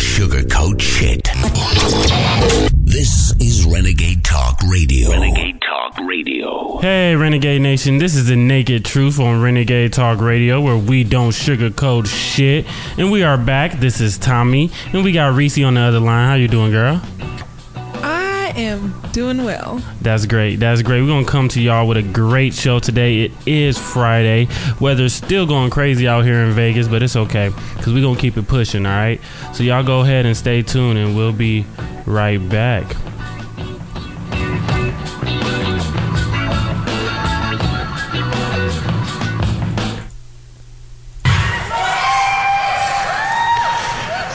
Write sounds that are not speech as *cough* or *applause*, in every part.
don't sugarcoat shit. This is Renegade Talk Radio. Renegade Talk Radio. Hey, Renegade Nation, this is the Naked Truth on Renegade Talk Radio, where we don't sugarcoat shit. And we are back. This is Tommy, and we got Reese on the other line. How you doing, girl? I am doing well. That's great. That's great. We're gonna come to y'all with a great show today. It is Friday. Weather's still going crazy out here in Vegas, but it's okay because we're gonna keep it pushing. All right. So y'all go ahead and stay tuned, and we'll be right back.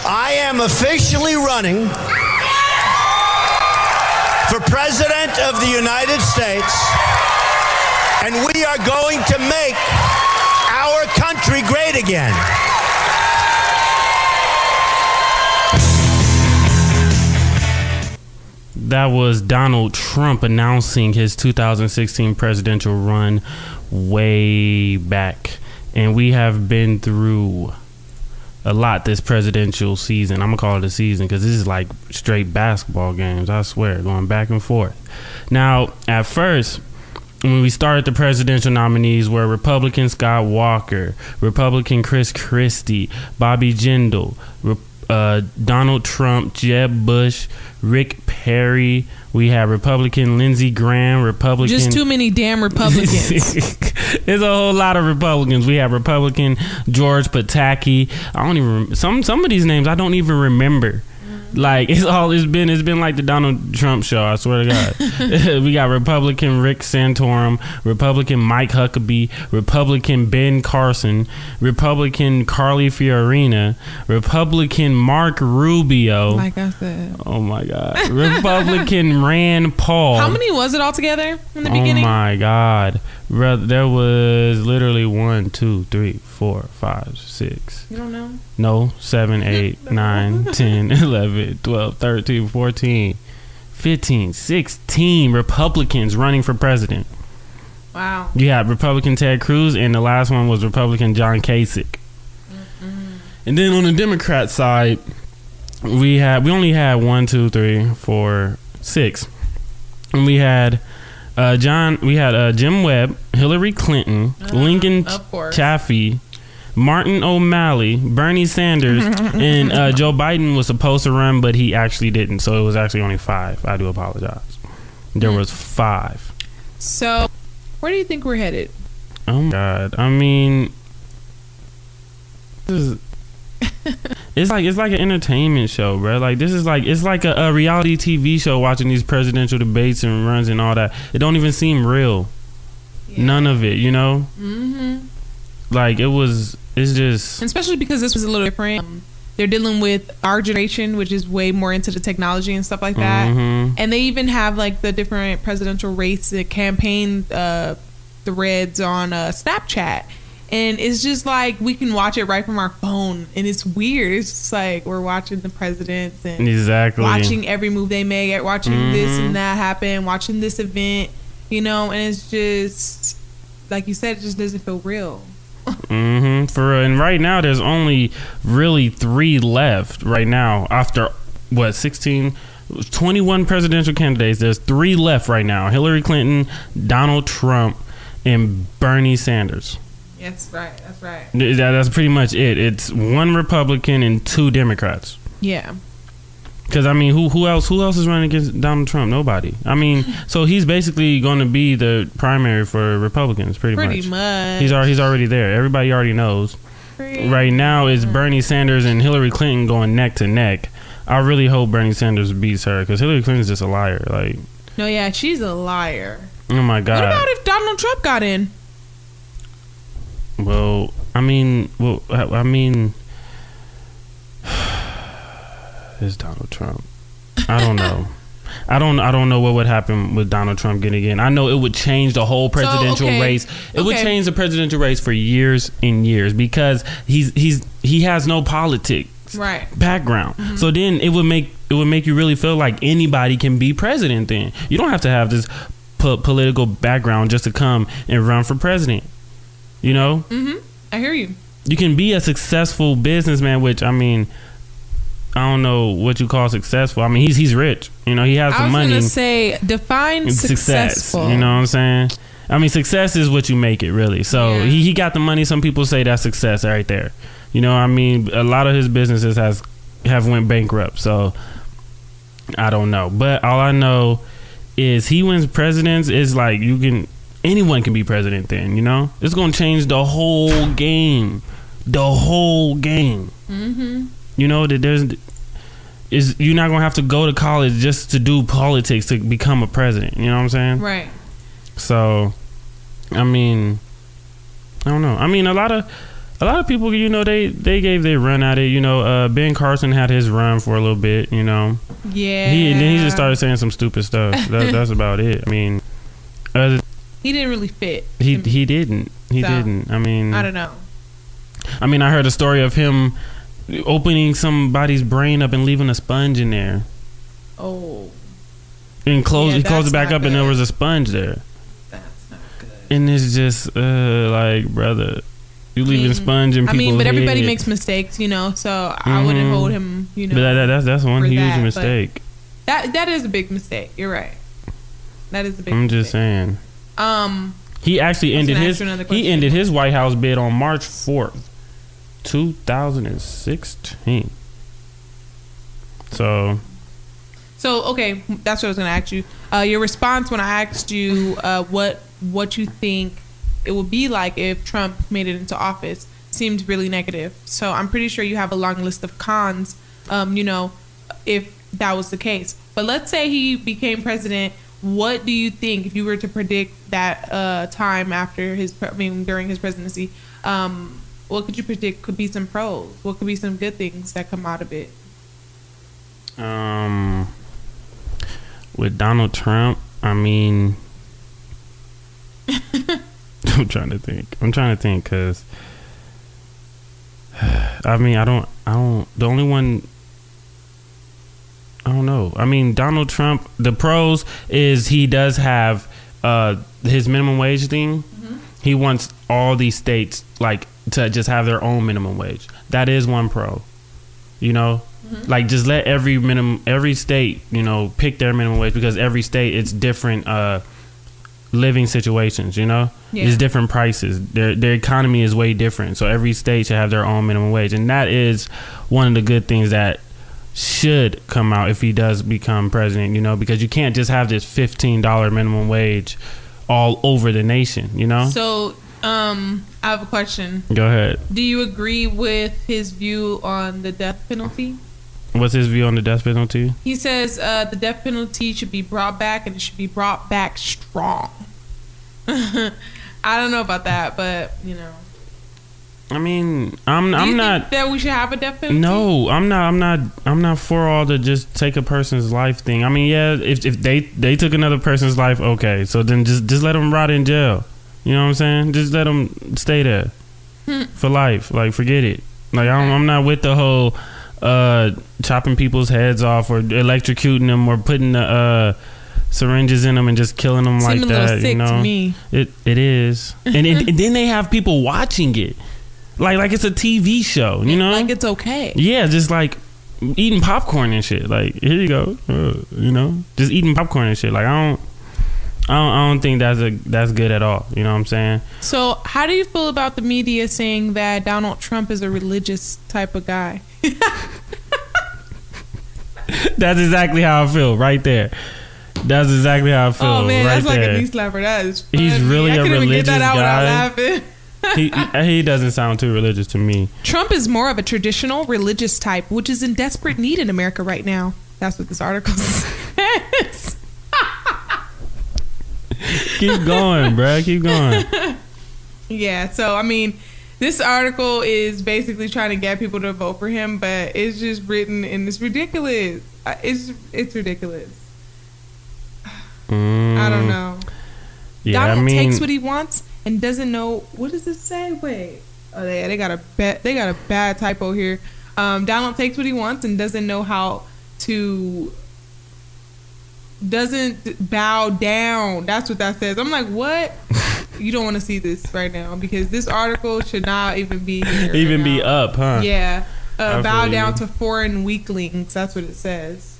I am officially running for President of the United States, and we are going to make our country great again. That was Donald Trump announcing his 2016 presidential run way back. And we have been through a lot this presidential season. I'm to call it a season because this is like straight basketball games, I swear, going back and forth. Now, at first, when we started the presidential nominees were Republican Scott Walker, Republican Chris Christie, Bobby Jindal, Re- uh, Donald Trump, Jeb Bush, Rick Perry. We have Republican Lindsey Graham, Republican. Just too many damn Republicans. *laughs* There's a whole lot of Republicans. We have Republican George Pataki. I don't even some some of these names I don't even remember. Like it's all it's been it's been like the Donald Trump show. I swear to God. *laughs* *laughs* we got Republican Rick Santorum, Republican Mike Huckabee, Republican Ben Carson, Republican Carly Fiorina, Republican Mark Rubio. like I said. oh my God, Republican *laughs* Rand Paul. How many was it altogether in the Oh beginning? Oh my God. There was literally one, two, three, four, five, six. You don't know? No, seven, eight, *laughs* nine, *laughs* 10, 11, 12, 13, 14, 15, 16 Republicans running for president. Wow. You had Republican Ted Cruz, and the last one was Republican John Kasich. And then on the Democrat side, we had we only had one, two, three, four, six, and we had uh, John. We had uh, Jim Webb, Hillary Clinton, Lincoln of course. Martin O'Malley, Bernie Sanders, *laughs* and uh, Joe Biden was supposed to run, but he actually didn't. So it was actually only five. I do apologize. There was five. So, where do you think we're headed? Oh my god! I mean, this is, *laughs* it's like it's like an entertainment show, bro. Like this is like it's like a, a reality TV show. Watching these presidential debates and runs and all that, it don't even seem real. None of it, you know. Mm-hmm. Like it was. It's just. Especially because this was a little different. Um, they're dealing with our generation, which is way more into the technology and stuff like that. Mhm. And they even have like the different presidential race uh, campaign uh, threads on uh, Snapchat. And it's just like we can watch it right from our phone, and it's weird. It's just like we're watching the presidents and Exactly. watching every move they make, watching this Mhm. and that happen, watching this event, you know, and it's just like you said, it just doesn't feel real. Mm-hmm. For and right now there's only really three left. Right now, after what 16, 21 presidential candidates, there's three left right now: Hillary Clinton, Donald Trump, and Bernie Sanders. Yes, right. That's right. That- That's pretty much it. It's one Republican and two Democrats. Yeah. Because I mean, who who else who else is running against Donald Trump? Nobody. I mean, *laughs* so he's basically going to be the primary for Republicans, pretty, Pretty much. much. He's already he's already there. Everybody already knows. Pretty Right now, it's Bernie Sanders and Hillary Clinton going neck to neck. I really hope Bernie Sanders beats her because Hillary Clinton's just a liar. Like, No, yeah, she's a liar. oh my god. What about if Donald Trump got in? Well, I mean, well, I, I mean, it's Donald Trump. I don't know. *laughs* I don't. I don't know what would happen with Donald Trump getting in. I know it would change the whole presidential okay. race. It would change the presidential race for years and years because he's he's he has no politics Right. background. Mm-hmm. So then it would make it would make you really feel like anybody can be president. Then you don't have to have this po- political background just to come and run for president. You know, Mm-hmm. I hear you. you can be a successful businessman, which I mean, I don't know what you call successful. I mean, he's he's rich. You know, he has I some was money. gonna say define successful. You know what I'm saying? I mean, success is what you make it, really. So Yeah. he, he got the money. Some people say that's success right there. You know, I mean, a lot of his businesses has have went bankrupt. So I don't know, but all I know is he wins presidents is like you can anyone can be president. Then you know it's gonna change the whole game, the whole game. Mm-hmm. You know that there's is you're not gonna have to go to college just to do politics to become a president. You know what I'm saying? Right. So, I mean, I don't know. I mean, a lot of a lot of people, you know, they they gave their run at it. You know, uh, Ben Carson had his run for a little bit. You know, Yeah. he then he just started saying some stupid stuff. That, *laughs* that's about it. I mean, uh, He didn't really fit. he he didn't. He So, didn't. I mean, I don't know. I mean, I heard a story of him opening somebody's brain up and leaving a sponge in there. Oh, And close, Yeah, he closed it back up, and there was a sponge there. that's not good. And it's just uh, like, brother, you leaving mean- sponge in I mean, but everybody head. makes mistakes, you know. So I wouldn't hold him, you know. But that, that, that's that's one huge that, mistake. that that is a big mistake. You're right. That is a big. I'm mistake. just saying. Um. He actually ended his ask you another he ended his White House bid on March fourth, two thousand and sixteen. So So okay, that's what I was going to ask you. Uh, your response when I asked you uh, what what you think it would be like if Trump made it into office seemed really negative. So I'm pretty sure you have a long list of cons. Um, you know, if that was the case. But let's say he became president. What do you think if you were to predict that uh, time after his, I mean, during his presidency? Um, what could you predict could be some pros? What could be some good things that come out of it? um, with Donald Trump, I mean, *laughs* I'm trying to think. I'm trying to think because *sighs* I mean, I don't, I don't. The only one. I don't know. I mean, Donald Trump. The pros is he does have uh, his minimum wage thing. He wants all these states like to just have their own minimum wage. That is one pro. You know, like just let every minimum every state you know pick their minimum wage because every state it's different uh, living situations. You know, Yeah. it's different prices. Their their economy is way different. So every state should have their own minimum wage, and that is one of the good things that should come out if he does become president. You know, because you can't just have this fifteen dollar minimum wage all over the nation. You know. So, um, I have a question. Go ahead. Do you agree with his view on the death penalty? What's his view on the death penalty? He says uh, the death penalty should be brought back and it should be brought back strong. *laughs* I don't know about that, but you know, I mean, I'm Do I'm not. that we should have a death penalty. No, I'm not. I'm not. I'm not for all the just take a person's life thing. I mean, yeah, if if they they took another person's life, okay, so then just just let them rot in jail. You know what I'm saying? Just let them stay there for life. Like forget it. Like I don't, I'm not with the whole uh chopping people's heads off or electrocuting them or putting the uh syringes in them and just killing them like Seemed that. you know, it it is, and, it, *laughs* and then they have people watching it, like like it's a TV show. You know, like it's okay. yeah, just like eating popcorn and shit. Like here you go, uh, you know, just eating popcorn and shit. Like I don't, I don't, I don't think that's a that's good at all. You know what I'm saying? So, how do you feel about the media saying that Donald Trump is a religious type of guy? *laughs* That's exactly how I feel right there. That's exactly how I feel oh man, right that's like a knee slapper. That is. He's really I a couldn't even get that religious guy. he, he *laughs* he doesn't sound too religious to me. Trump is more of a traditional religious type, which is in desperate need in America right now. That's what this article *laughs* says. Keep going, bruh. Keep going. *laughs* yeah, so I mean, this article is basically trying to get people to vote for him, but it's just written and it's ridiculous. It's it's ridiculous. *sighs* I don't know. Mm, Yeah, Donald I mean, takes what he wants and doesn't know what does it say. Wait, oh they they got a bad they got a bad typo here. Um, Donald takes what he wants and doesn't know how to doesn't bow down. That's what that says. I'm like, what? *laughs* you don't want to see this right now because this article should not even be here even right be up, huh? Yeah. Uh, bow down you. to foreign weaklings. That's what it says.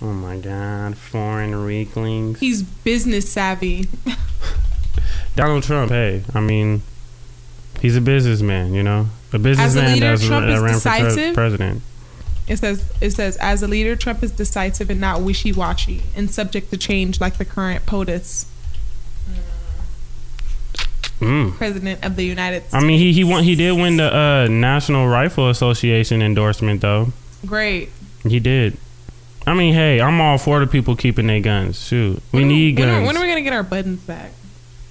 Oh my god, foreign weaklings. He's business savvy. *laughs* Donald Trump, hey, I mean, he's a businessman, you know, a businessman leader, that's Trump ran for decisive. president. It says it says as a leader, Trump is decisive and not wishy washy and subject to change like the current POTUS Mm. president of the United States. I mean, he he won. He did win the uh, National Rifle Association endorsement, though. Great. He did. I mean, hey, I'm all for the people keeping their guns. Shoot, we When- need when guns. Are, when are we gonna get our buttons back?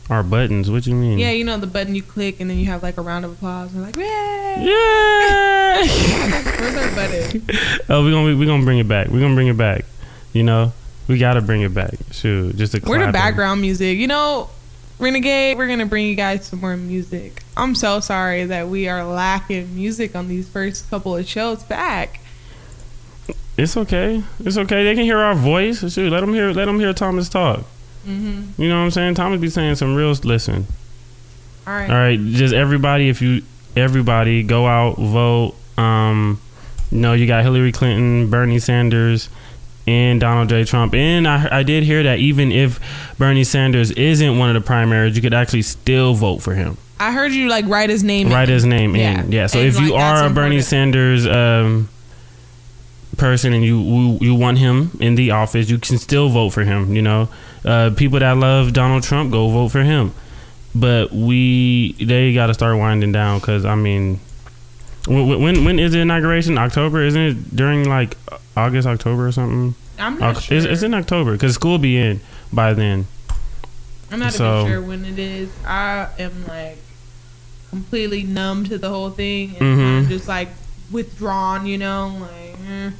Our buttons. What do you mean? Yeah, you know the button you click and then you have like a round of applause. We're like, yeah. Yeah. Where's our button? oh, we gonna we gonna bring it back. We're gonna bring it back. You know, we gotta bring it back. Shoot, just a We're the background music. You know, Renegade, we're gonna bring you guys some more music. I'm so sorry that we are lacking music on these first couple of shows back. It's okay. It's okay. They can hear our voice. Shoot, let them hear. Let them hear Thomas talk. Mm-hmm. You know what I'm saying? Thomas be saying some real. Listen. All right. All right, just everybody. If you everybody go out vote. Um, you know you got Hillary Clinton, Bernie Sanders, and Donald J. Trump. And I, I did hear that even if Bernie Sanders isn't one of the primaries, you could actually still vote for him. I heard you like write his name. Write in. his name Yeah. in. Yeah. So And, if you like, that's are a Bernie. Sanders um, person and you, you you want him in the office, you can still vote for him. You know, uh, people that love Donald Trump go vote for him. But we they got to start winding down because I mean, when, when when is the inauguration? October, isn't it during like August, October or something? I'm not Oc- sure. it's, it's in October because school be in by then. I'm not so- even sure when it is. I am like completely numb to the whole thing and Mhm. kind of just like withdrawn. You know, like. eh.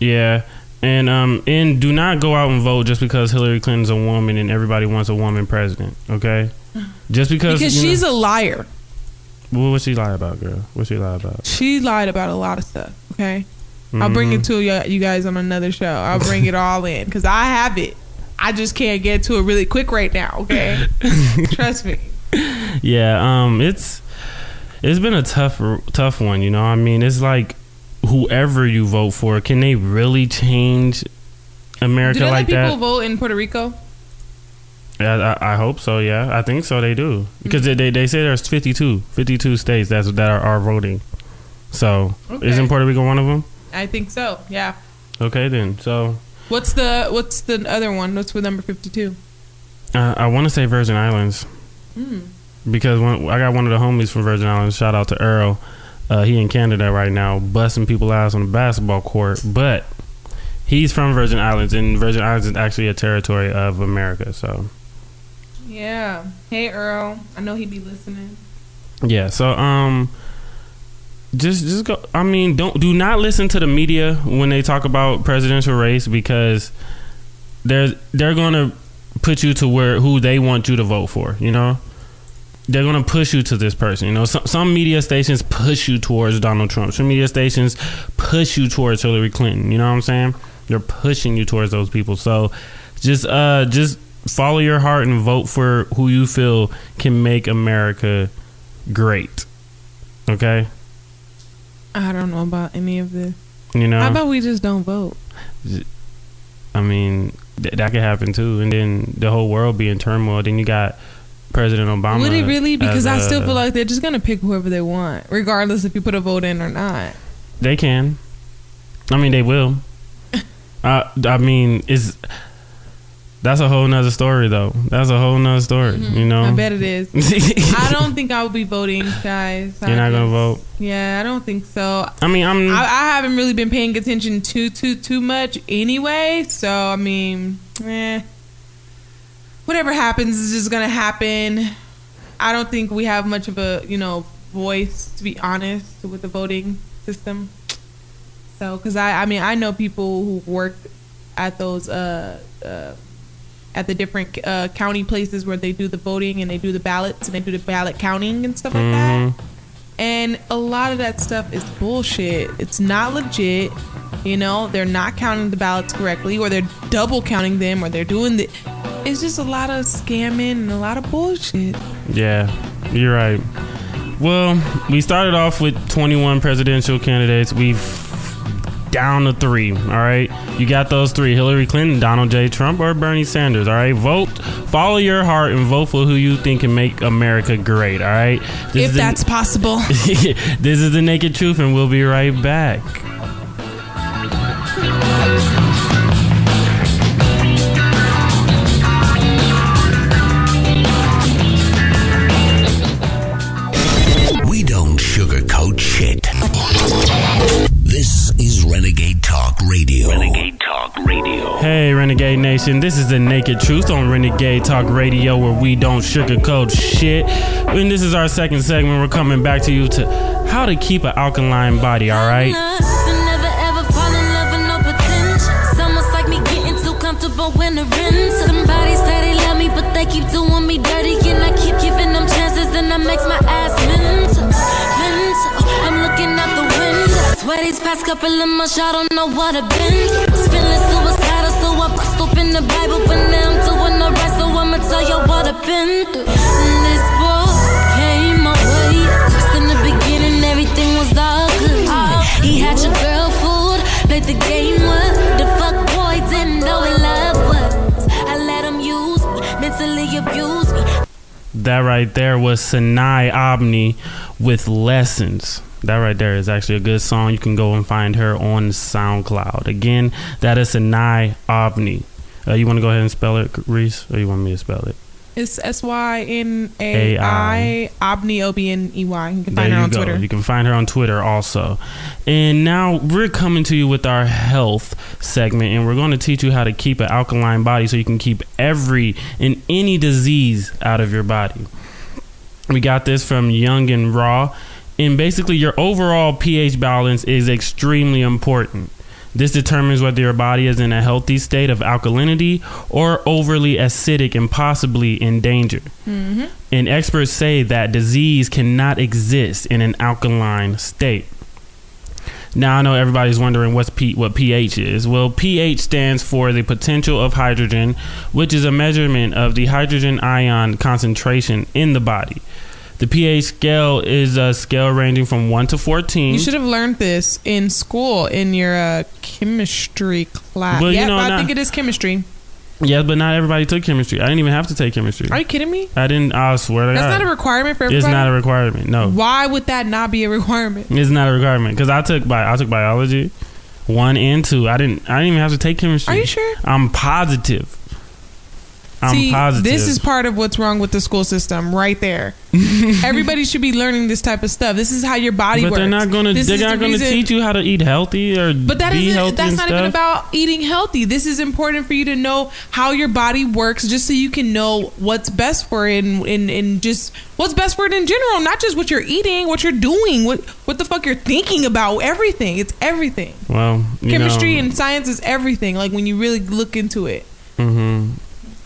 Yeah. And um and do not go out and vote just because Hillary Clinton's a woman and everybody wants a woman president. Okay, *laughs* just because because you know- she's a liar. What would she lie about, girl? What she lie about? She lied about a lot of stuff. Okay, I'll bring it to you, you guys on another show. I'll bring it all in because I have it. I just can't get to it really quick right now. Okay, *laughs* trust me. Yeah, um, it's it's been a tough tough one. You know, I mean, it's like whoever you vote for, can they really change America Do they like let people that? vote in Puerto Rico? I, I hope so. Yeah, I think so. They do because they, they they say there's 52, 52 states that's that are, are voting. So Okay. isn't Puerto Rico one of them? I think so. Yeah. Okay, then. So What's the What's the other one? What's with number fifty two? uh, I want to say Virgin Islands Mm. because when, I got one of the homies from Virgin Islands. Shout out to Earl. Uh, he in Canada right now, busting people ass on the basketball court, but he's from Virgin Islands, and Virgin Islands is actually a territory of America. So Yeah. Hey Earl, I know he'd be listening. yeah, so um, just just go. I mean, don't do not listen to the media when they talk about presidential race because they're they're gonna put you to where who they want you to vote for. You know, they're gonna push you to this person. You know, some some media stations push you towards Donald Trump. Some media stations push you towards Hillary Clinton. You know what I'm saying? They're pushing you towards those people. So just uh just follow your heart and vote for who you feel can make America great. Okay? I don't know about any of this. You know? How about we just don't vote? I mean, th- that could happen too. And then the whole world be in turmoil. Then you got President Obama. Would it really? Because I still feel like they're just gonna pick whoever they want, regardless if you put a vote in or not. They can. I mean, they will. *laughs* uh, I mean, it's that's a whole nother story, though. That's a whole nother story. You know, Mm-hmm. I bet it is. *laughs* I don't think I will be voting, guys. You're I not gonna vote. Yeah, I don't think so. I mean, I'm. I, I haven't really been paying attention too too too much anyway. So I mean, eh, whatever happens is just gonna happen. I don't think we have much of a you know voice to be honest with the voting system. So, because I I mean I know people who work at those uh. uh at the different uh, county places where they do the voting and they do the ballots and they do the ballot counting and stuff like that. Mhm. And a lot of that stuff is bullshit. It's not legit. You know, they're not counting the ballots correctly, or they're double counting them, or they're doing the. It's just a lot of scamming and a lot of bullshit. Yeah, you're right. Well, we started off with 21 presidential candidates. We've down to three. All right, you got those three: Hillary Clinton, Donald J. Trump, or Bernie Sanders. All right, vote, follow your heart, and vote for who you think can make America great. All right, this if that's possible. *laughs* this is the naked truth, and we'll be right back. Renegade Nation, this is the Naked Truth on Renegade Talk Radio where we don't sugarcoat shit. And this is our second segment. We're coming back to you to how to keep an alkaline body, all right? Couple of months, don't know what I've been. The Bible, but now I'm doing alright, so I'ma tell you what I've been through. And this came my way. In the beginning, everything was all good. He had your girl played the game well. The fuck boy didn't know. I let him use me, mentally abuse me. That right there was Synai Obney with Lessons. That right there is actually a good song. You can go and find her on SoundCloud. Again, that is Synai Obney. Uh, you want to go ahead and spell it, Reese, or you want me to spell it? It's S Y N A I Obney O B N E Y. You can find her on go. Twitter. You can find her on Twitter also. And now we're coming to you with our health segment, and we're going to teach you how to keep an alkaline body so you can keep every and any disease out of your body. We got this from Young and Raw. And basically, your overall pH balance is extremely important. This determines whether your body is in a healthy state of alkalinity or overly acidic and possibly in danger. Mm-hmm. And experts say that disease cannot exist in an alkaline state. Now I know everybody's wondering what's P- what pH is. Well, pH stands for the potential of hydrogen, which is a measurement of the hydrogen ion concentration in the body. The pH scale is a scale ranging from 1 to 14. You should have learned this in school in your uh, chemistry class. Well, you know, I not- think it is chemistry. yeah, but not everybody took chemistry. I didn't even have to take chemistry. Are you kidding me? I didn't. I swear to That's God. not a requirement for everybody. it's not a requirement. No, Why would that not be a requirement? it's not a requirement because I took bi- I took biology, one and two. I didn't. I didn't even have to take chemistry. Are you sure? I'm positive. I'm See, positive. this is part of what's wrong with the school system, right there. *laughs* Everybody should be learning this type of stuff. This is how your body but works. they're not gonna. They're is the not gonna teach you how to eat healthy or But that be healthy That's not stuff. even about eating healthy. This is important for you to know how your body works, just so you can know what's best for it, and, and, and just what's best for it in general. Not just what you're eating, what you're doing, what what the fuck you're thinking about. Everything. It's everything. well, you Chemistry know, and science is everything. Like when you really look into it. mhm,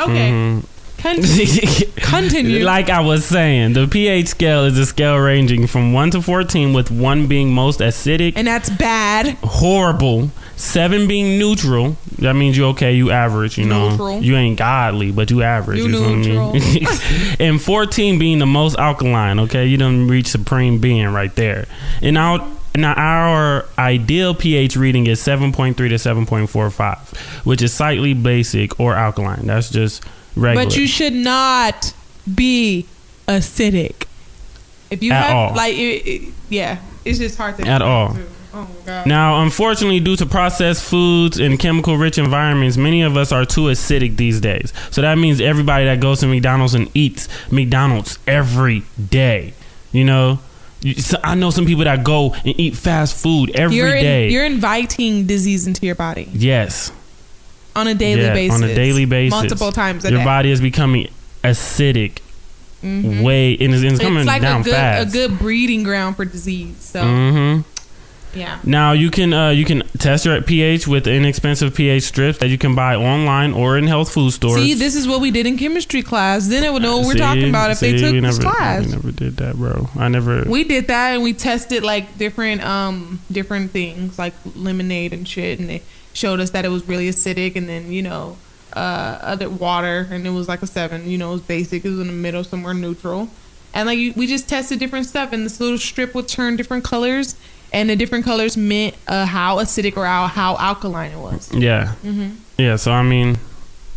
Okay. mhm. Continue. *laughs* Continue. like I was saying, the pH scale is a scale ranging from one to fourteen, with one being most acidic and that's bad. horrible. Seven being neutral. That means you're okay, you average, you know. Neutral. You ain't godly, but you average. You You, feel me? *laughs* and 14 being the most alkaline, okay? You done reach supreme being right there. And now now our ideal pH reading is 7.3 to 7.45, which is slightly basic or alkaline. That's just regular. But you should not be acidic. If you At have all. like, it, it- yeah, it's just hard to At all. Oh my god. Now, unfortunately, due to processed foods and chemical rich environments, many of us are too acidic these days. So that means everybody that goes to McDonald's and eats McDonald's every day, you know? I know some people that go and eat fast food every you're day. you're inviting disease into your body yes. on a daily Yeah, basis. On a daily basis. multiple times a Your day. body is becoming acidic Mhm. way, and it's, and it's coming it's like down a good fast. a good breeding ground for disease. So hmm yeah. Now you can uh, you can test your pH with inexpensive pH strips that you can buy online or in health food stores. See, this is what we did in chemistry class. Then it would know what we're See? talking about if they took we this class. We never did that, bro. I never. We did that and we tested like different um different things like lemonade and shit and they showed us that it was really acidic and then you know uh other water and it was like a seven you know it was basic it was in the middle somewhere neutral and like we just tested different stuff, and this little strip would turn different colors, and the different colors meant uh, how acidic or how, how alkaline it was. Yeah. Yeah. So I mean,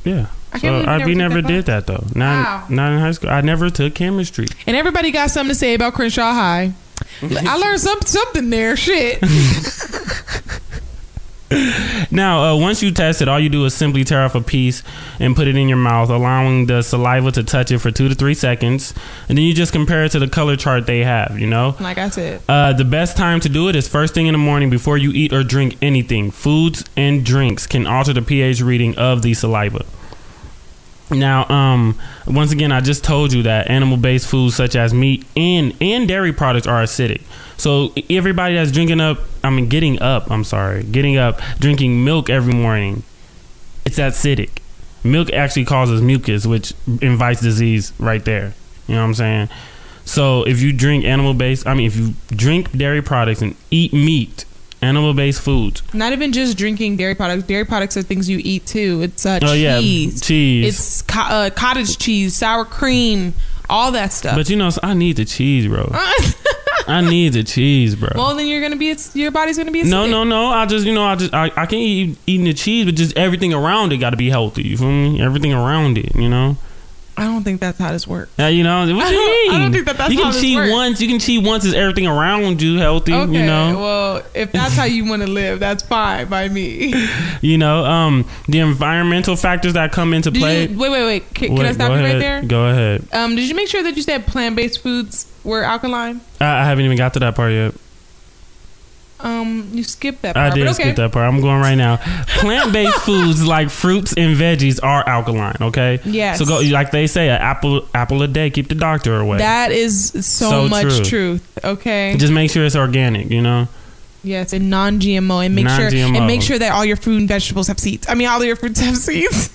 yeah. I So can't believe you I, never we took never that did that though. Not Wow. not in high school. I never took chemistry. And everybody got something to say about Crenshaw High. *laughs* I learned some, something there. Shit. *laughs* Now, uh, once you test it, all you do is simply tear off a piece and put it in your mouth, allowing the saliva to touch it for two to three seconds, and then you just compare it to the color chart they have. You know. like I said. Uh, the best time to do it is first thing in the morning before you eat or drink anything. Foods and drinks can alter the pH reading of the saliva. Now, um, once again, I just told you that animal-based foods such as meat and and dairy products are acidic. So everybody that's drinking up, I mean, getting up. I'm sorry, getting up, drinking milk every morning, it's acidic. Milk actually causes mucus, which invites disease right there. You know what I'm saying? So if you drink animal based, I mean, if you drink dairy products and eat meat, animal based foods. Not even just drinking dairy products. Dairy products are things you eat too. It's uh, Oh yeah, cheese. cheese. It's co- uh, cottage cheese, sour cream, all that stuff. but you know, I need the cheese, bro. *laughs* I need the cheese, bro. well, then you're gonna be. Your body's gonna be. no, acidic. no, no. I just, you know, I just, I, I can eat eating the cheese, but just everything around it got to be healthy. You feel me? Everything around it, you know. I don't think that's how this works. Yeah, you know what I you mean? I don't think that that's you how can cheat works. once. You can cheat once. Is everything around you healthy? Okay, You know. well, if that's how you want to live, that's fine by me. *laughs* you know, um, the environmental factors that come into Did play. you, wait, wait, wait. Can, can I stop you ahead. right there? Go ahead. Um, did you make sure that you said plant-based foods were alkaline? I, I haven't even got to that part yet. Um, you skipped that part. I did okay. skip that part. I'm going right now. Plant-based *laughs* foods like fruits and veggies are alkaline. Okay. Yes. So go like they say, an apple apple a day keep the doctor away. That is so, So much true. truth. Okay. Just make sure it's organic. You know. yes, and non-GMO, and make sure Non-GMO. and make sure that all your fruit and vegetables have seeds. I mean, all your fruits have seeds.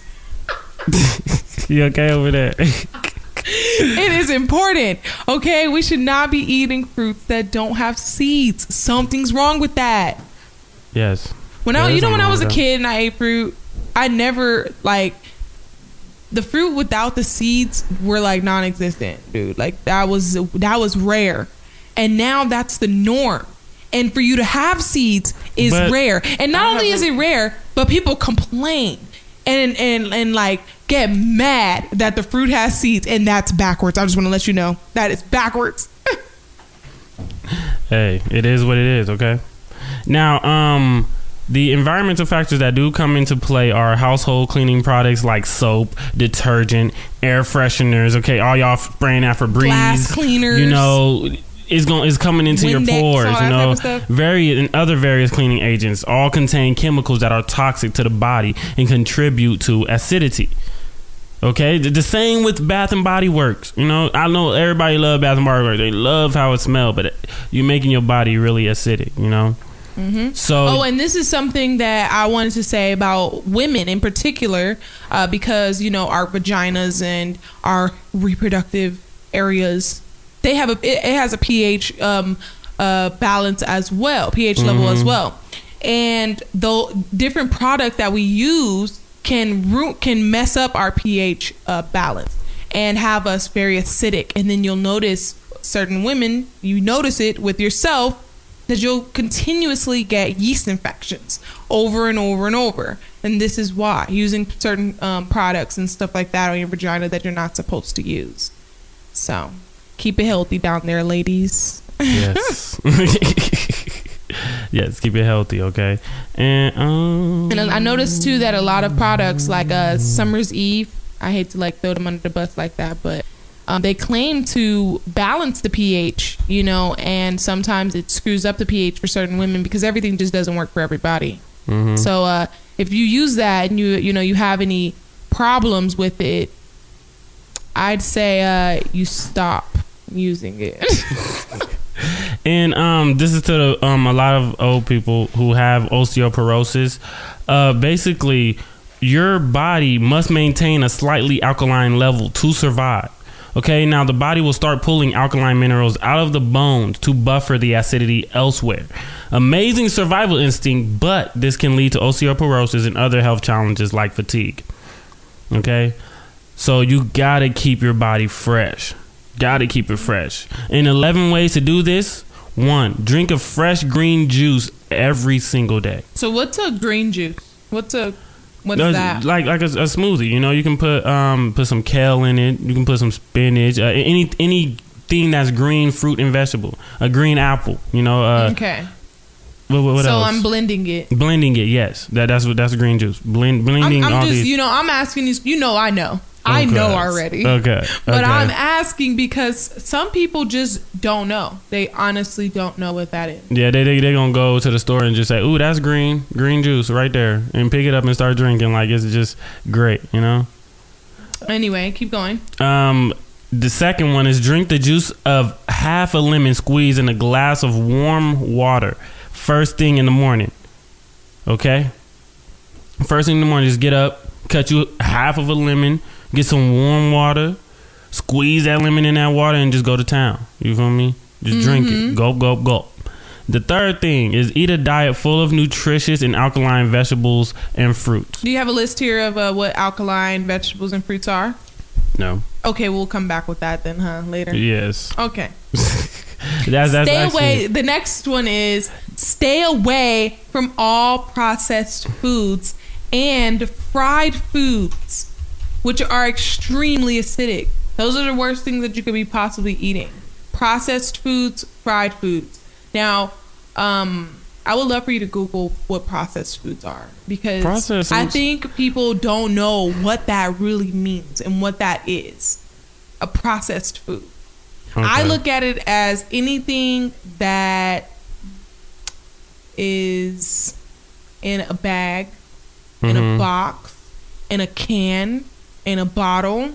*laughs* You okay over there? *laughs* it is important. Okay, we should not be eating fruits that don't have seeds. Something's wrong with that. yes. When I, you know, when I was a kid and I ate fruit, I never like the fruit without the seeds were like non-existent, dude. Like that was that was rare, and now that's the norm. And for you to have seeds is But rare, and not only is it rare, but people complain and and and like get mad that the fruit has seeds, and that's backwards. I just want to let you know that is backwards. *laughs* Hey, it is what it is, okay? Now, um the environmental factors that do come into play are household cleaning products like soap, detergent, air fresheners, okay, all y'all spraying Febreze. Glass cleaners. You know, is going is coming into your pores, you know. type of stuff. Very and other various cleaning agents all contain chemicals that are toxic to the body and contribute to acidity. Okay, the, the same with Bath and Body Works. You know, I know everybody love Bath and Body Works. They love how it smells, but you're making your body really acidic. You know. Mm-hmm. So Oh, and this is something that I wanted to say about women in particular, uh, because you know our vaginas and our reproductive areas, they have a it, it has a pH um, uh, balance as well, pH level as well, and the different product that we use can ru- can mess up our pH uh, balance and have us very acidic, and then you'll notice certain women, you notice it with yourself that you'll continuously get yeast infections over and over and over. And this is why using certain um, products and stuff like that on your vagina that you're not supposed to use. So keep it healthy down there, ladies. yes, *laughs* *laughs* yes, keep it healthy, okay. And um, And I noticed too that a lot of products like uh, Summer's Eve, I hate to like throw them under the bus like that, but um, they claim to balance the pH, you know, and sometimes it screws up the pH for certain women because everything just doesn't work for everybody. mhm. So uh, if you use that and you you know you have any problems with it, I'd say uh, you stop using it. *laughs* *laughs* And um, this is to the, um, a lot of old people who have osteoporosis. Uh, basically, your body must maintain a slightly alkaline level to survive. Okay, now the body will start pulling alkaline minerals out of the bones to buffer the acidity elsewhere. Amazing survival instinct, but this can lead to osteoporosis and other health challenges like fatigue. Okay, so you gotta keep your body fresh. Gotta keep it fresh. And 11 ways to do this. One, drink a fresh green juice every single day. So what's a green juice? What's a what's that? Like like a, a smoothie. You know, you can put um put some kale in it. You can put some spinach. Uh, any anything that's green fruit and vegetable. A green apple. You know. Uh, okay. What, what, what so else? I'm blending it. blending it. Yes, that that's what that's green juice. Blend blending I'm, all I'm just, these. you know, I'm asking you. You know, I know. I know already. Okay. But okay. I'm asking because some people just don't know. They honestly don't know what that is. Yeah, they they they gonna go to the store and just say, "Ooh, that's green, green juice right there," and pick it up and start drinking like it's just great, you know. Anyway, keep going. Um, the second one is drink the juice of half a lemon squeezed in a glass of warm water first thing in the morning. Okay. First thing in the morning, just get up, cut you half of a lemon, get some warm water, squeeze that lemon in that water, and just go to town. You feel me? Just drink it. Gulp, gulp, gulp. The third thing is eat a diet full of nutritious and alkaline vegetables and fruits. Do you have a list here of uh, what alkaline vegetables and fruits are? No. Okay, we'll come back with that then, huh? Later. Yes. Okay. *laughs* That's that's stay actually- away. The next one is stay away from all processed foods and fried foods, which are extremely acidic. Those are the worst things that you could be possibly eating. Processed foods, fried foods. Now, um, I would love for you to Google what processed foods are because Processed I think people don't know what that really means and what that is. A processed food. I look at it as anything that is in a bag, in Mhm. a box, in a can, in a bottle.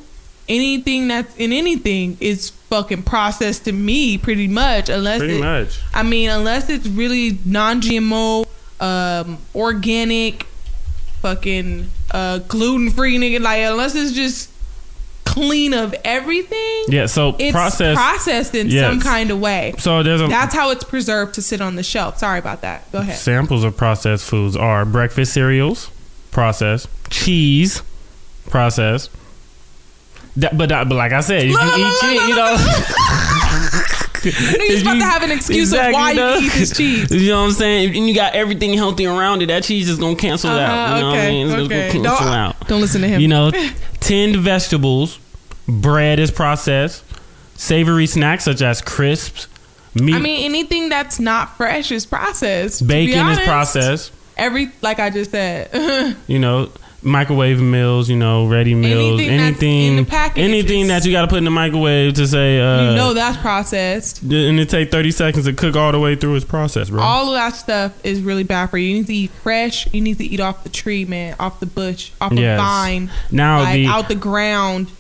Anything that's in anything is fucking processed to me, pretty much. Unless Pretty it, much. I mean, unless it's really non-GMO, um, organic, fucking uh, gluten-free, nigga. Like unless it's just clean of everything Yeah, so it's process. processed in Yes. some kind of way. so there's a That's how it's preserved to sit on the shelf. Sorry about that. Go ahead. samples of processed foods are breakfast cereals, processed, cheese, processed. That, but that, but like I said, if you eat cheese, you know. He's *laughs* about to have an excuse of why you eat this cheese. You know what I'm saying? If you got everything healthy around it, that cheese is gonna cancel out. Uh-huh, You know what I okay, mean? It's okay. gonna cancel Don't, out. don't listen to him. You know, *laughs* tinned vegetables, bread is processed, savory snacks such as crisps, meat, I mean, anything that's not fresh is processed. bacon is processed. Every, like I just said. *laughs* You know, microwave meals. You know, ready meals. Anything Anything, in the anything that you got to put in the microwave to say. Uh, you know that's processed. and it take thirty seconds to cook all the way through its processed, bro. All of that stuff is really bad for you. You need to eat fresh. You need to eat off the tree, man, off the bush, off the vine, now like the out the ground.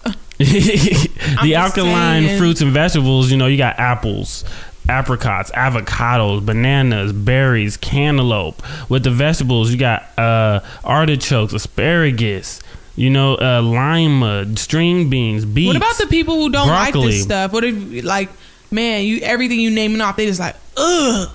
*laughs* the just alkaline fruits and vegetables, you know, you got apples, apricots, avocados, bananas, berries, cantaloupe. With the vegetables, you got uh, artichokes, asparagus, you know, uh, lima, string beans, beets. What about the people who don't like this stuff? What if like, man, you everything you naming off, they just like, ugh,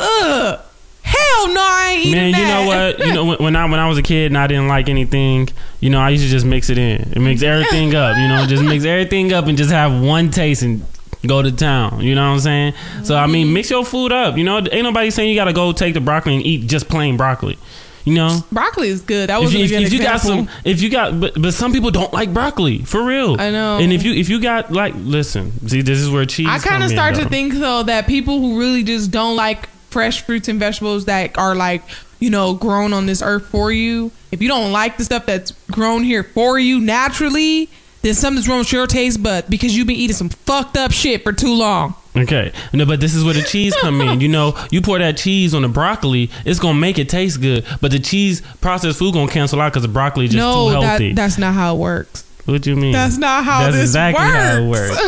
ugh, hell no, I ain't eating Man, you know that. what? You *laughs* know when, when I when I was a kid and I didn't like anything, you know, I used to just mix it in. It mix everything up, you know, just mix everything up and just have one taste and go to town. You know what I'm saying? So I mean, mix your food up. You know, ain't nobody saying you got to go take the broccoli and eat just plain broccoli. You know, Broccoli is good. That was if, good if you got some, if you got, but but some people don't like broccoli for real. I know. And if you if you got like, listen, see, this is where cheese. I kind of in, start though. to think though that people who really just don't like fresh fruits and vegetables that are like you know grown on this earth for you. If you don't like the stuff that's grown here for you naturally, then something's wrong with your taste bud because you've been eating some fucked up shit for too long. Okay, no, but this is where the cheese come in. You know, you pour that cheese on the broccoli, it's gonna make it taste good, but the cheese processed food gonna cancel out because the broccoli just no, too healthy. that that's not how it works. what do you mean? That's not how That's this exactly works. how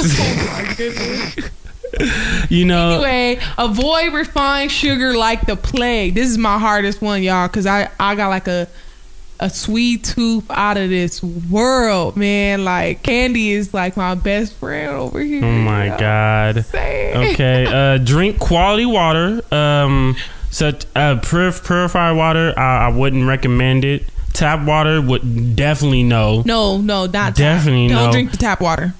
it works. *laughs* oh *laughs* you know, Anyway, avoid refined sugar like the plague. This is my hardest one, y'all, because I I got like a a sweet tooth out of this world, man. Like candy is like my best friend over here. oh my y'all. god. Say. Okay, *laughs* uh, drink quality water. Um, such uh, purif- purified water, I, I wouldn't recommend it. Tap water would definitely no. No, no, not tap. Definitely Don't drink the tap water.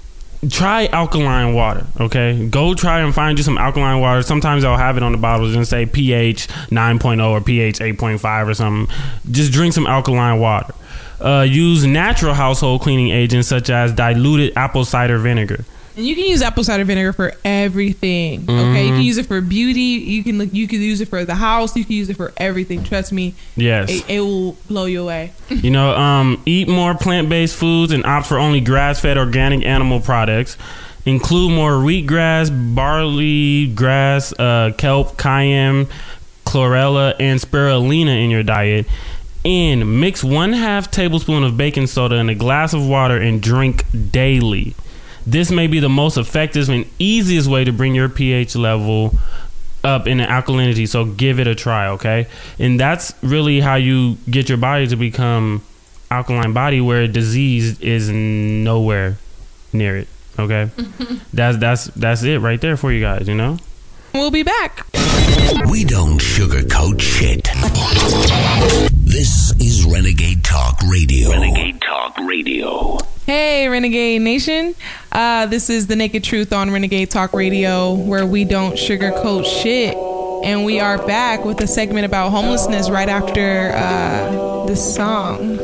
Try alkaline water. Okay, go try and find you some alkaline water. Sometimes they'll have it on the bottles and say pH 9.0 or pH 8.5 or something. Just drink some alkaline water. Uh, use natural household cleaning agents such as diluted apple cider vinegar. And you can use apple cider vinegar for everything. Okay, Mm-hmm. you can use it for beauty. You can look. you can use it for the house. You can use it for everything. Trust me, Yes. it, it will blow you away. *laughs* You know, um, eat more plant based foods and opt for only grass fed organic animal products. Include more wheatgrass, barley grass, uh, kelp, cayenne, chlorella, and spirulina in your diet. And mix one half tablespoon of baking soda in a glass of water and drink daily. This may be the most effective and easiest way to bring your pH level up in the alkalinity. So give it a try, okay? And that's really how you get your body to become alkaline body, where disease is nowhere near it. Okay, *laughs* that's that's that's it right there for you guys. You know. We'll be back. We don't sugarcoat shit. This is Renegade Talk Radio. Renegade Talk Radio. Hey, Renegade Nation. Uh, this is the Naked Truth on Renegade Talk Radio, where we don't sugarcoat shit. And we are back with a segment about homelessness right after uh, this song.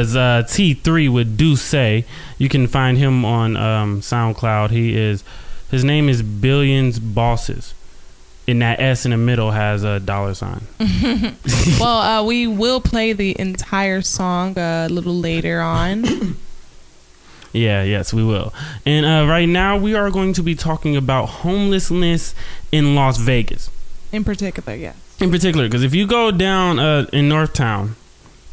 Was uh, T3 with Do Say. You can find him on um, SoundCloud. He is his name is Billions Bosses. And that S in the middle has a dollar sign. *laughs* *laughs* well, uh, we will play the entire song uh, a little later on. *coughs* Yeah, yes, we will. And uh, right now, we are going to be talking about homelessness in Las Vegas. In particular, yes. in particular because if you go down uh, in Northtown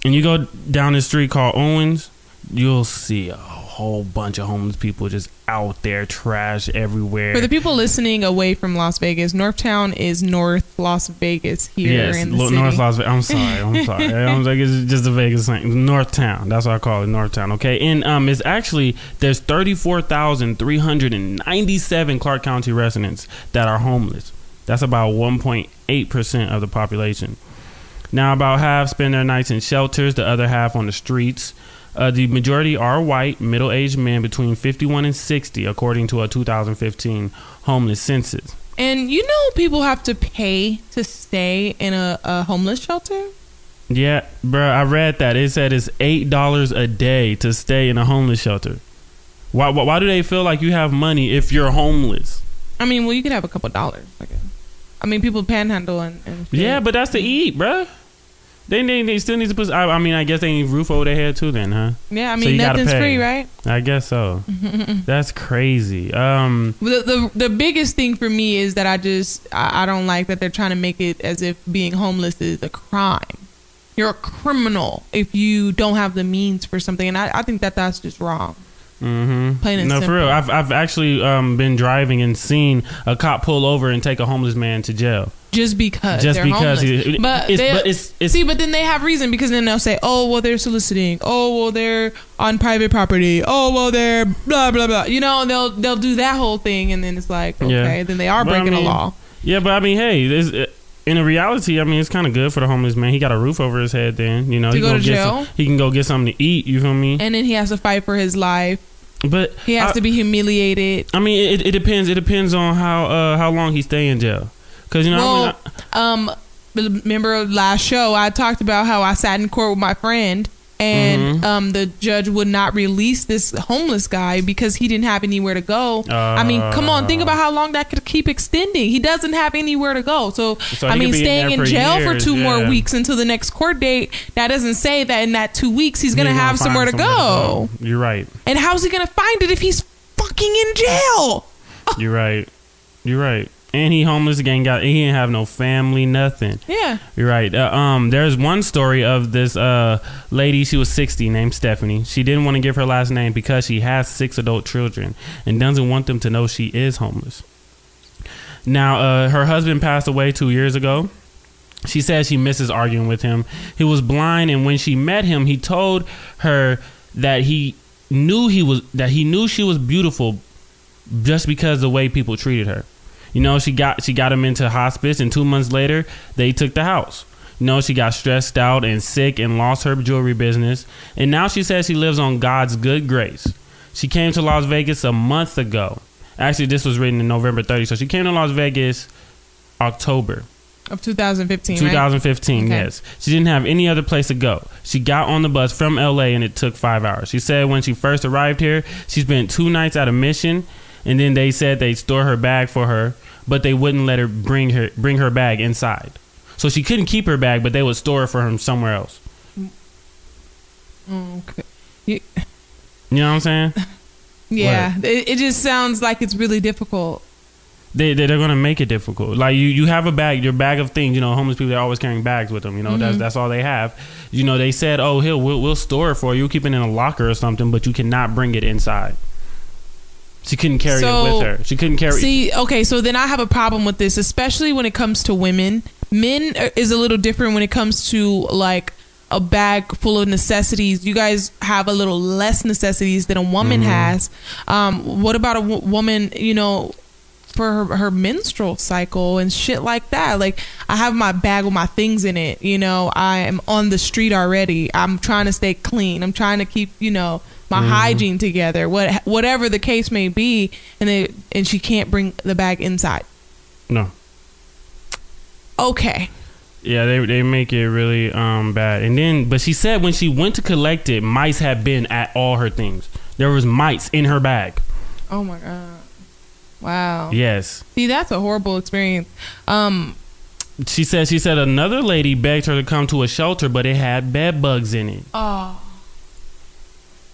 and you go down this street called Owens, you'll see a whole bunch of homeless people just out there, trash everywhere. For the people listening away from Las Vegas, Northtown is North Las Vegas here yes, in the Lo- city. North Las Vegas. I'm sorry, I'm *laughs* sorry. I'm like it's just a Vegas thing. Northtown. That's what I call it, Northtown. Okay, and um, it's actually there's thirty four thousand three hundred and ninety seven Clark County residents that are homeless. That's about one point eight percent of the population. Now, about half spend their nights in shelters, the other half on the streets. Uh, the majority are white, middle aged men between 51 and 60, according to a 2015 homeless census. And you know, people have to pay to stay in a, a homeless shelter. Yeah, bro, I read that. It said it's $8 a day to stay in a homeless shelter. Why, why, why do they feel like you have money if you're homeless? I mean, well, you could have a couple dollars. I guess. I mean, people panhandle and, and. Yeah, but that's to eat, bro. They, they, they still need to put. I, I mean, I guess they need roof over their head too, then, huh? yeah. I mean, gotta nothing's free, right? I guess so. *laughs* that's crazy. Um, The, the the biggest thing for me is that I just I, I don't like that they're trying to make it as if being homeless is a crime. You're a criminal if you don't have the means for something, and I, I think that that's just wrong. Mm-hmm. Plain and no, simple. for real. I've I've actually um, been driving and seen a cop pull over and take a homeless man to jail. Just because Just they're because he- but, it's- but it's- it's- see, but then they have reason because then they'll say, "Oh, well, they're soliciting. Oh, well, they're on private property. Oh, well, they're blah blah blah." You know, and they'll they'll do that whole thing, and then it's like, okay, Yeah. then they are But I breaking mean, a law. Yeah, but I mean, hey, this, in a reality, I mean, it's kind of good for the homeless man. He got a roof over his head. Then you know, To he go gonna jail? Some, he can go get something to eat. You feel me? And then he has to fight for his life. But He has I, to be humiliated. I mean, it, it depends. It depends on how uh, how long he stay in jail. Because you know, I mean, Well, um, remember last show I talked about how I sat in court with my friend, and Mhm. um, the judge would not release this homeless guy because he didn't have anywhere to go. I mean, come on, think about how long that could keep extending. He doesn't have anywhere to go. So, So I mean, in staying in, for jail for years, two more weeks until the next court date. That doesn't say that in that two weeks he's gonna he's have somewhere to go. You're right. And how's he gonna find it if he's fucking in jail? You're right. You're right. And he homeless again. Got he didn't have no family, nothing. Yeah. You're right. Uh, um, there's one story of this uh lady. She was 60, named Stephanie. She didn't want to give her last name because she has six adult children and doesn't want them to know she is homeless. Now, uh, her husband passed away two years ago. She says she misses arguing with him. He was blind, and when she met him, he told her that he knew he was that he knew she was beautiful just because the way people treated her. You know, she got she got him into hospice, and two months later, they took the house. You know, she got stressed out and sick and lost her jewelry business, and now she says she lives on God's good grace. She came to Las Vegas a month ago. Actually, this was written in November 30, so she came to Las Vegas October. Of 2015. right? 2015, Okay. yes. She didn't have any other place to go. She got on the bus from LA and it took five hours. She said when she first arrived here, she spent two nights at a mission and then they said they'd store her bag for her, but they wouldn't let her bring her bring her bag inside. So she couldn't keep her bag, but they would store it for her somewhere else. Okay. You- You know what I'm saying? *laughs* Yeah. It, it just sounds like it's really difficult. They they- they're gonna make it difficult. Like you you have a bag, your bag of things. You know, homeless people they're always carrying bags with them. You know, Mm-hmm. that's that's all they have. You know, they said, oh, here we'll we'll store it for you. Keep it in a locker or something, but you cannot bring it inside. She couldn't carry So, it with her. She couldn't carry. See, okay, so then I have a problem with this, especially when it comes to women. Men is a little different when it comes to like a bag full of necessities. You guys have a little less necessities than a woman Mm-hmm. has. Um, what about a w- woman? You know. For her, her menstrual cycle and shit like that. Like, I have my bag with my things in it. You know, I am on the street already. I'm trying to stay clean. I'm trying to keep, you know, my Mm-hmm. hygiene together. What, whatever the case may be, and they and she can't bring the bag inside. no. Okay, Yeah, they they make it really um bad. And then, but she said when she went to collect it, mice had been at all her things. There was mice in her bag. Oh my god. Wow. Yes. See, that's a horrible experience. Um, She said she said another lady begged her to come to a shelter, but it had bed bugs in it. oh,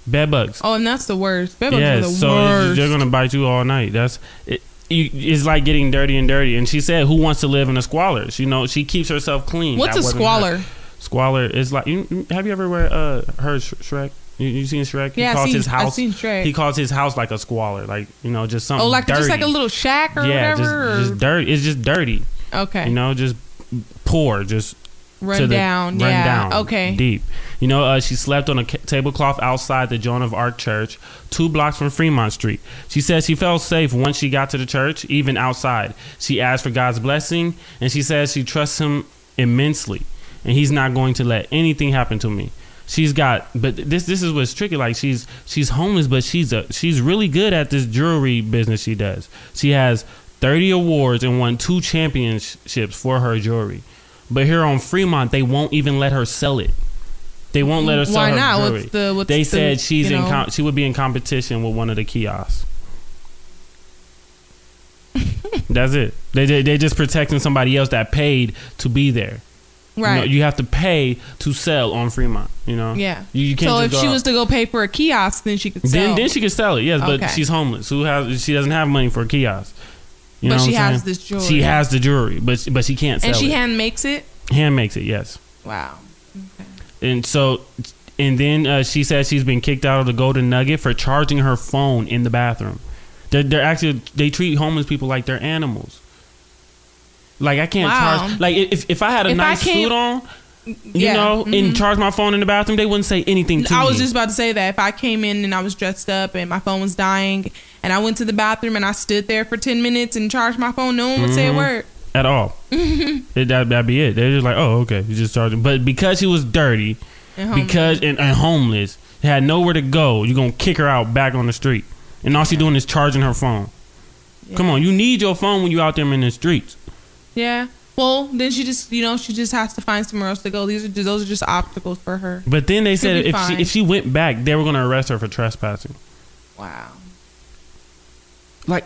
Bed bugs. oh, and that's the worst. Bed bugs are yes, the so worst. they're gonna bite you all night. That's it, you, it's like getting dirty and dirty. And she said, "Who wants to live in a squalor?" She know she keeps herself clean. What's That a squalor? her. Squalor is like you, have you ever read uh heard Sh- Shrek? You, you seen Shrek? He Yeah, calls seen- his I've seen Shrek. He calls his house like a squalor, like you know, just something. Oh, like dirty. just like a little shack or yeah, whatever. just just dirty. It's just dirty. okay, You know, just poor, just run to the- down. run yeah. down Okay. deep. You know, uh, she slept on a ca- tablecloth outside the Joan of Arc Church, two blocks from Fremont Street. She says she felt safe once she got to the church, even outside. She asked for God's blessing, and she says she trusts Him immensely, and He's not going to let anything happen to me. She's got, but this this is what's tricky. Like she's she's homeless, but she's a she's really good at this jewelry business she does. She has thirty awards and won two championships for her jewelry. But here on Fremont, they won't even let her sell it. They won't let her sell Why her not? jewelry. What's the- what's they the, said she's in com- she would be in competition with one of the kiosks. *laughs* That's it. They they they just protecting somebody else that paid to be there. You, know, Right. you have to pay to sell on Fremont. You know. yeah. You, you can't. so if she out. was to go pay for a kiosk, then she could sell. then then she could sell it. Yes, but she's homeless. Who has she doesn't have money for a kiosk. You But know she has this jewelry. She has the jewelry, but but she can't sell it. and she it. hand makes it. hand makes it. Yes. Wow. And so, and then uh, she says she's been kicked out of the Golden Nugget for charging her phone in the bathroom. They're, they're actually they treat homeless people like they're animals. Like I can't Wow. charge. Like if if I had a If nice suit on, you Yeah, know, mhm. and charge my phone in the bathroom, they wouldn't say anything to I me. I was just about to say that if I came in and I was dressed up and my phone was dying and I went to the bathroom and I stood there for 10 minutes and charged my phone, no one would say a Mhm. word. at all. *laughs* it, that that'd be it. They're just like, oh, okay, you just charging. But because she was dirty, And because and, and homeless, had nowhere to go, you're gonna kick her out back on the street, and all she's doing is charging her phone. Come on, you need your phone when you're out there in the streets. Yeah. Well, then she just, you know, she just has to find somewhere else to go. These are just, those are just obstacles for her. But then they said be if she if she went back, they were gonna arrest her for trespassing. Wow. Like,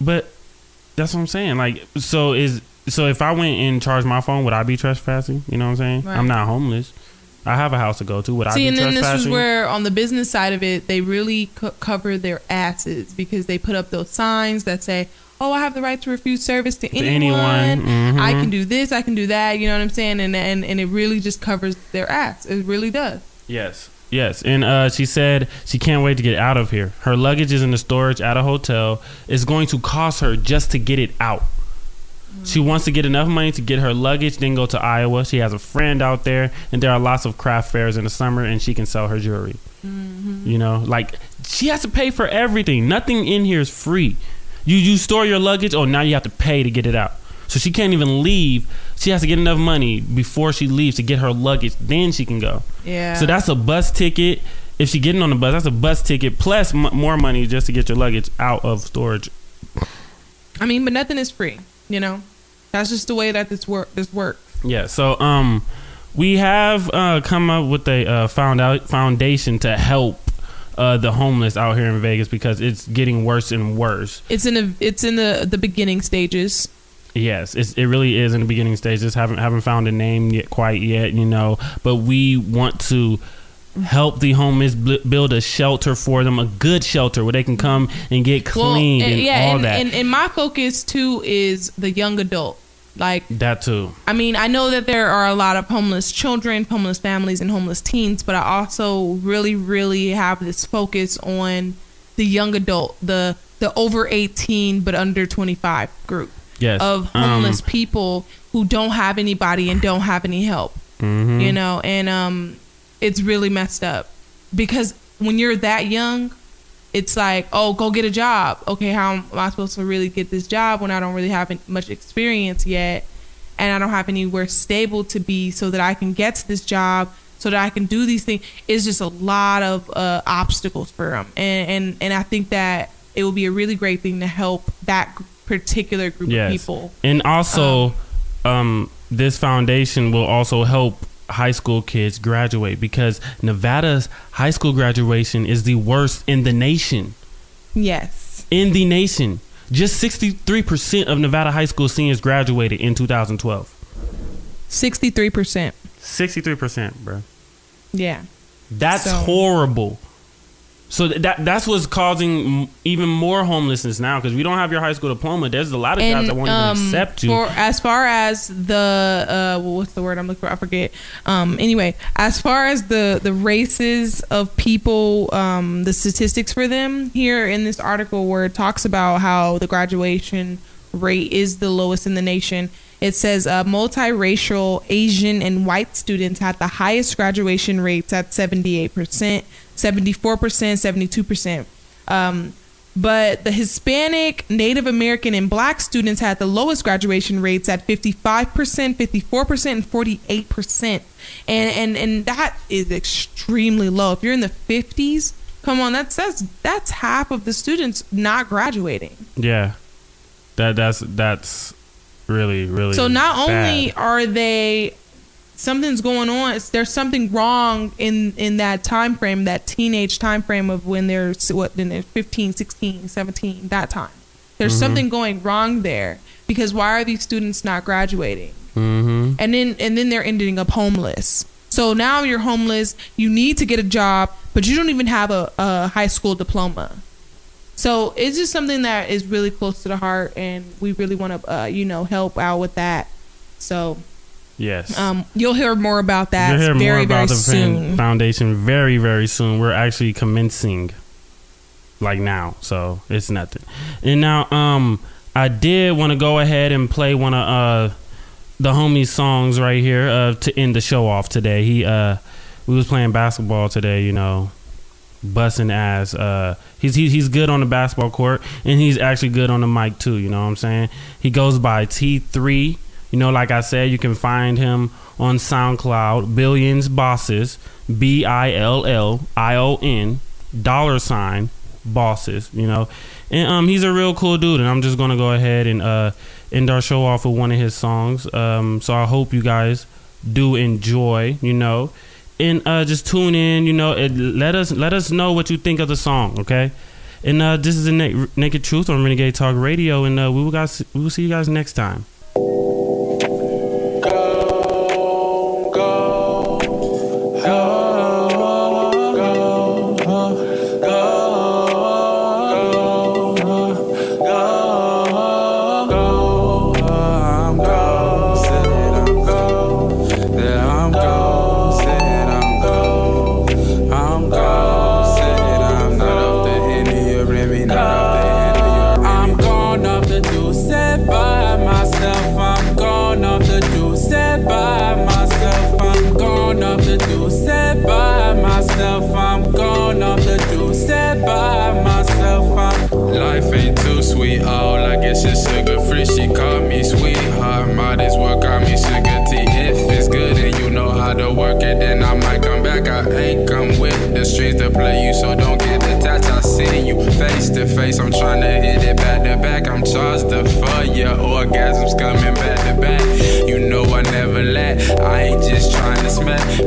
but that's what I'm saying. Like, so is so if I went and charged my phone, would I be trespassing? You know what I'm saying? Right. I'm not homeless. I have a house to go to. Would I See, be and then this is where, on the business side of it, they really co- cover their asses because they put up those signs that say, oh, I have the right to refuse service to, anyone. anyone. Mhm. I can do this, I can do that. You know what I'm saying? And and and it really just covers their ass. It really does. Yes. Yes. And uh, she said she can't wait to get out of here. Her luggage is in the storage at a hotel. It's going to cost her just to get it out. She wants to get enough money to get her luggage, then go to Iowa. She has a friend out there, and there are lots of craft fairs in the summer, and she can sell her jewelry. You know, like she has to pay for everything. Nothing in here is free. You you store your luggage, oh now you have to pay to get it out. So she can't even leave. She has to get enough money before she leaves to get her luggage. Then she can go. Yeah. So that's a bus ticket. If she getting on the bus, that's a bus ticket plus m- more money just to get your luggage out of storage. I mean, but nothing is free. You know, that's just the way that this work this works. Yeah. So um, we have uh come up with a uh, found out foundation to help uh the homeless out here in Vegas because it's getting worse and worse. It's in the it's in the the beginning stages. Yes, it's, it really is in the beginning stages. Haven't haven't found a name yet, quite yet, you know. But we want to help the homeless build a shelter for them, a good shelter where they can come and get clean and- and, yeah, all and, that. And, and my focus too is the young adult. Like, that too. I mean, I know that there are a lot of homeless children, homeless families, and homeless teens, but I also really, really have this focus on the young adult, the the over eighteen but under twenty five group Yes. of Um, homeless people who don't have anybody and don't have any help. mhm. You know, and um, it's really messed up because when you're that young, it's like, oh, go get a job. Okay, how am I supposed to really get this job when I don't really have much experience yet, and I don't have anywhere stable to be so that I can get to this job, so that I can do these things. It's just a lot of uh, obstacles for them, and and and I think that it will be a really great thing to help that particular group Yes. of people. And also, um, this foundation will also help high school kids graduate because Nevada's high school graduation is the worst in the nation. Yes. In the nation. Just 63% of Nevada high school seniors graduated in 2012. Sixty-three percent. 63%, bro. Yeah. That's So- horrible. So that that's what's causing even more homelessness now because we don't have your high school diploma. There's a lot of jobs that won't even accept you. um, For as far as the uh, what's the word I'm looking for? I forget. Um, anyway, as far as the the races of people, um, the statistics for them here in this article where it talks about how the graduation rate is the lowest in the nation. It says uh, multiracial Asian and white students had the highest graduation rates at 78%, 74%, 72%. Um, but the Hispanic, Native American, and Black students had the lowest graduation rates at 55%, 54%, and 48%. And, and, and that is extremely low. If you're in the 50s, come on, that's, that's, that's half of the students not graduating. yeah, that that's that's really really. So not only are they something's going on, there's something wrong in in that time frame, that teenage time frame of when they're what then they're 15, 16, 17, that time. There's Mm-hmm. something going wrong there because why are these students not graduating? Mhm. And then and then they're ending up homeless. So now you're homeless, you need to get a job, but you don't even have a, a high school diploma. So it's just something that is really close to the heart, and we really want to, uh, you know, help out with that. So yes. um, you'll hear more about that You'll hear very, more about very the soon. foundation very very soon. We're actually commencing, like now, so it's nothing. And now, um, I did want to go ahead and play one of uh the homie's songs right here uh to end the show off today. He uh we was playing basketball today, you know, busting ass. Uh, he's he, he's good on the basketball court, and he's actually good on the mic too. You know what I'm saying? He goes by T3. You know, like I said, you can find him on SoundCloud. Billions Bosses, B I L L I O N dollar sign bosses. You know, and um, he's a real cool dude. And I'm just gonna go ahead and uh end our show off with one of his songs. Um, so I hope you guys do enjoy. You know and uh, just tune in. You know, and let us let us know what you think of the song. Okay, and uh, this is the Na- Naked Truth on Renegade Talk Radio, and uh, we will guys we will see you guys next time.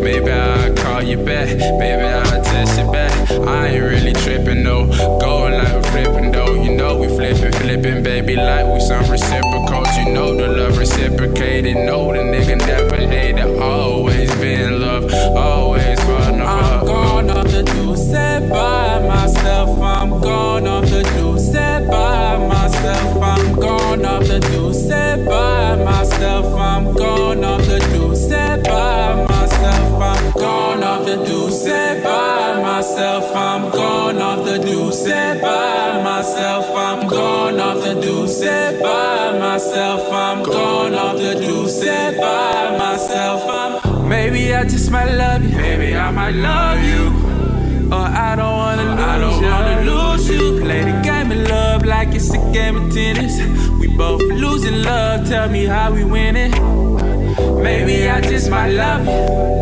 Maybe I'll call you back. Maybe I'll text you back. I ain't really tripping though. Going like we're flipping though. You know we flipping, flipping, baby, like we some reciprocals. You know the love reciprocated. No, the nigga never hated. Always been love. Always fun I'm gone off the deuce by myself. I'm gone off the deuce by myself. I'm gone off the deuce by myself. I'm gone off the deuce myself. I'm gone off the deuce by myself. I'm gone off the deuce by myself. I'm gone off the deuce by myself. I'm maybe I just might love you. Maybe I might love you. Or I don't wanna lose I don't you. wanna lose you. Play the game of love like it's a game of tennis. We both losing love. Tell me how we winning. Maybe I just might love you.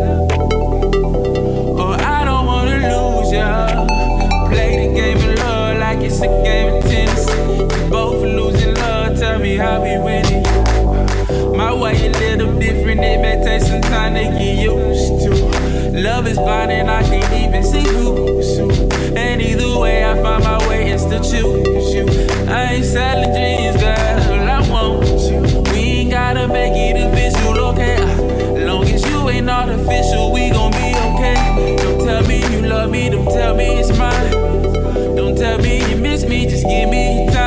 Play the game of love like it's a game of tennis. We both losing love, tell me how we winning. My way a little different, it may take some time to get used to. Love is blinding, I can't even see who. And either way, I find my way and still choose you. I ain't selling dreams, girl, I want you. We ain't gotta make it official, okay? Long as you ain't artificial, we gon' Don't tell me you miss me, just give me time.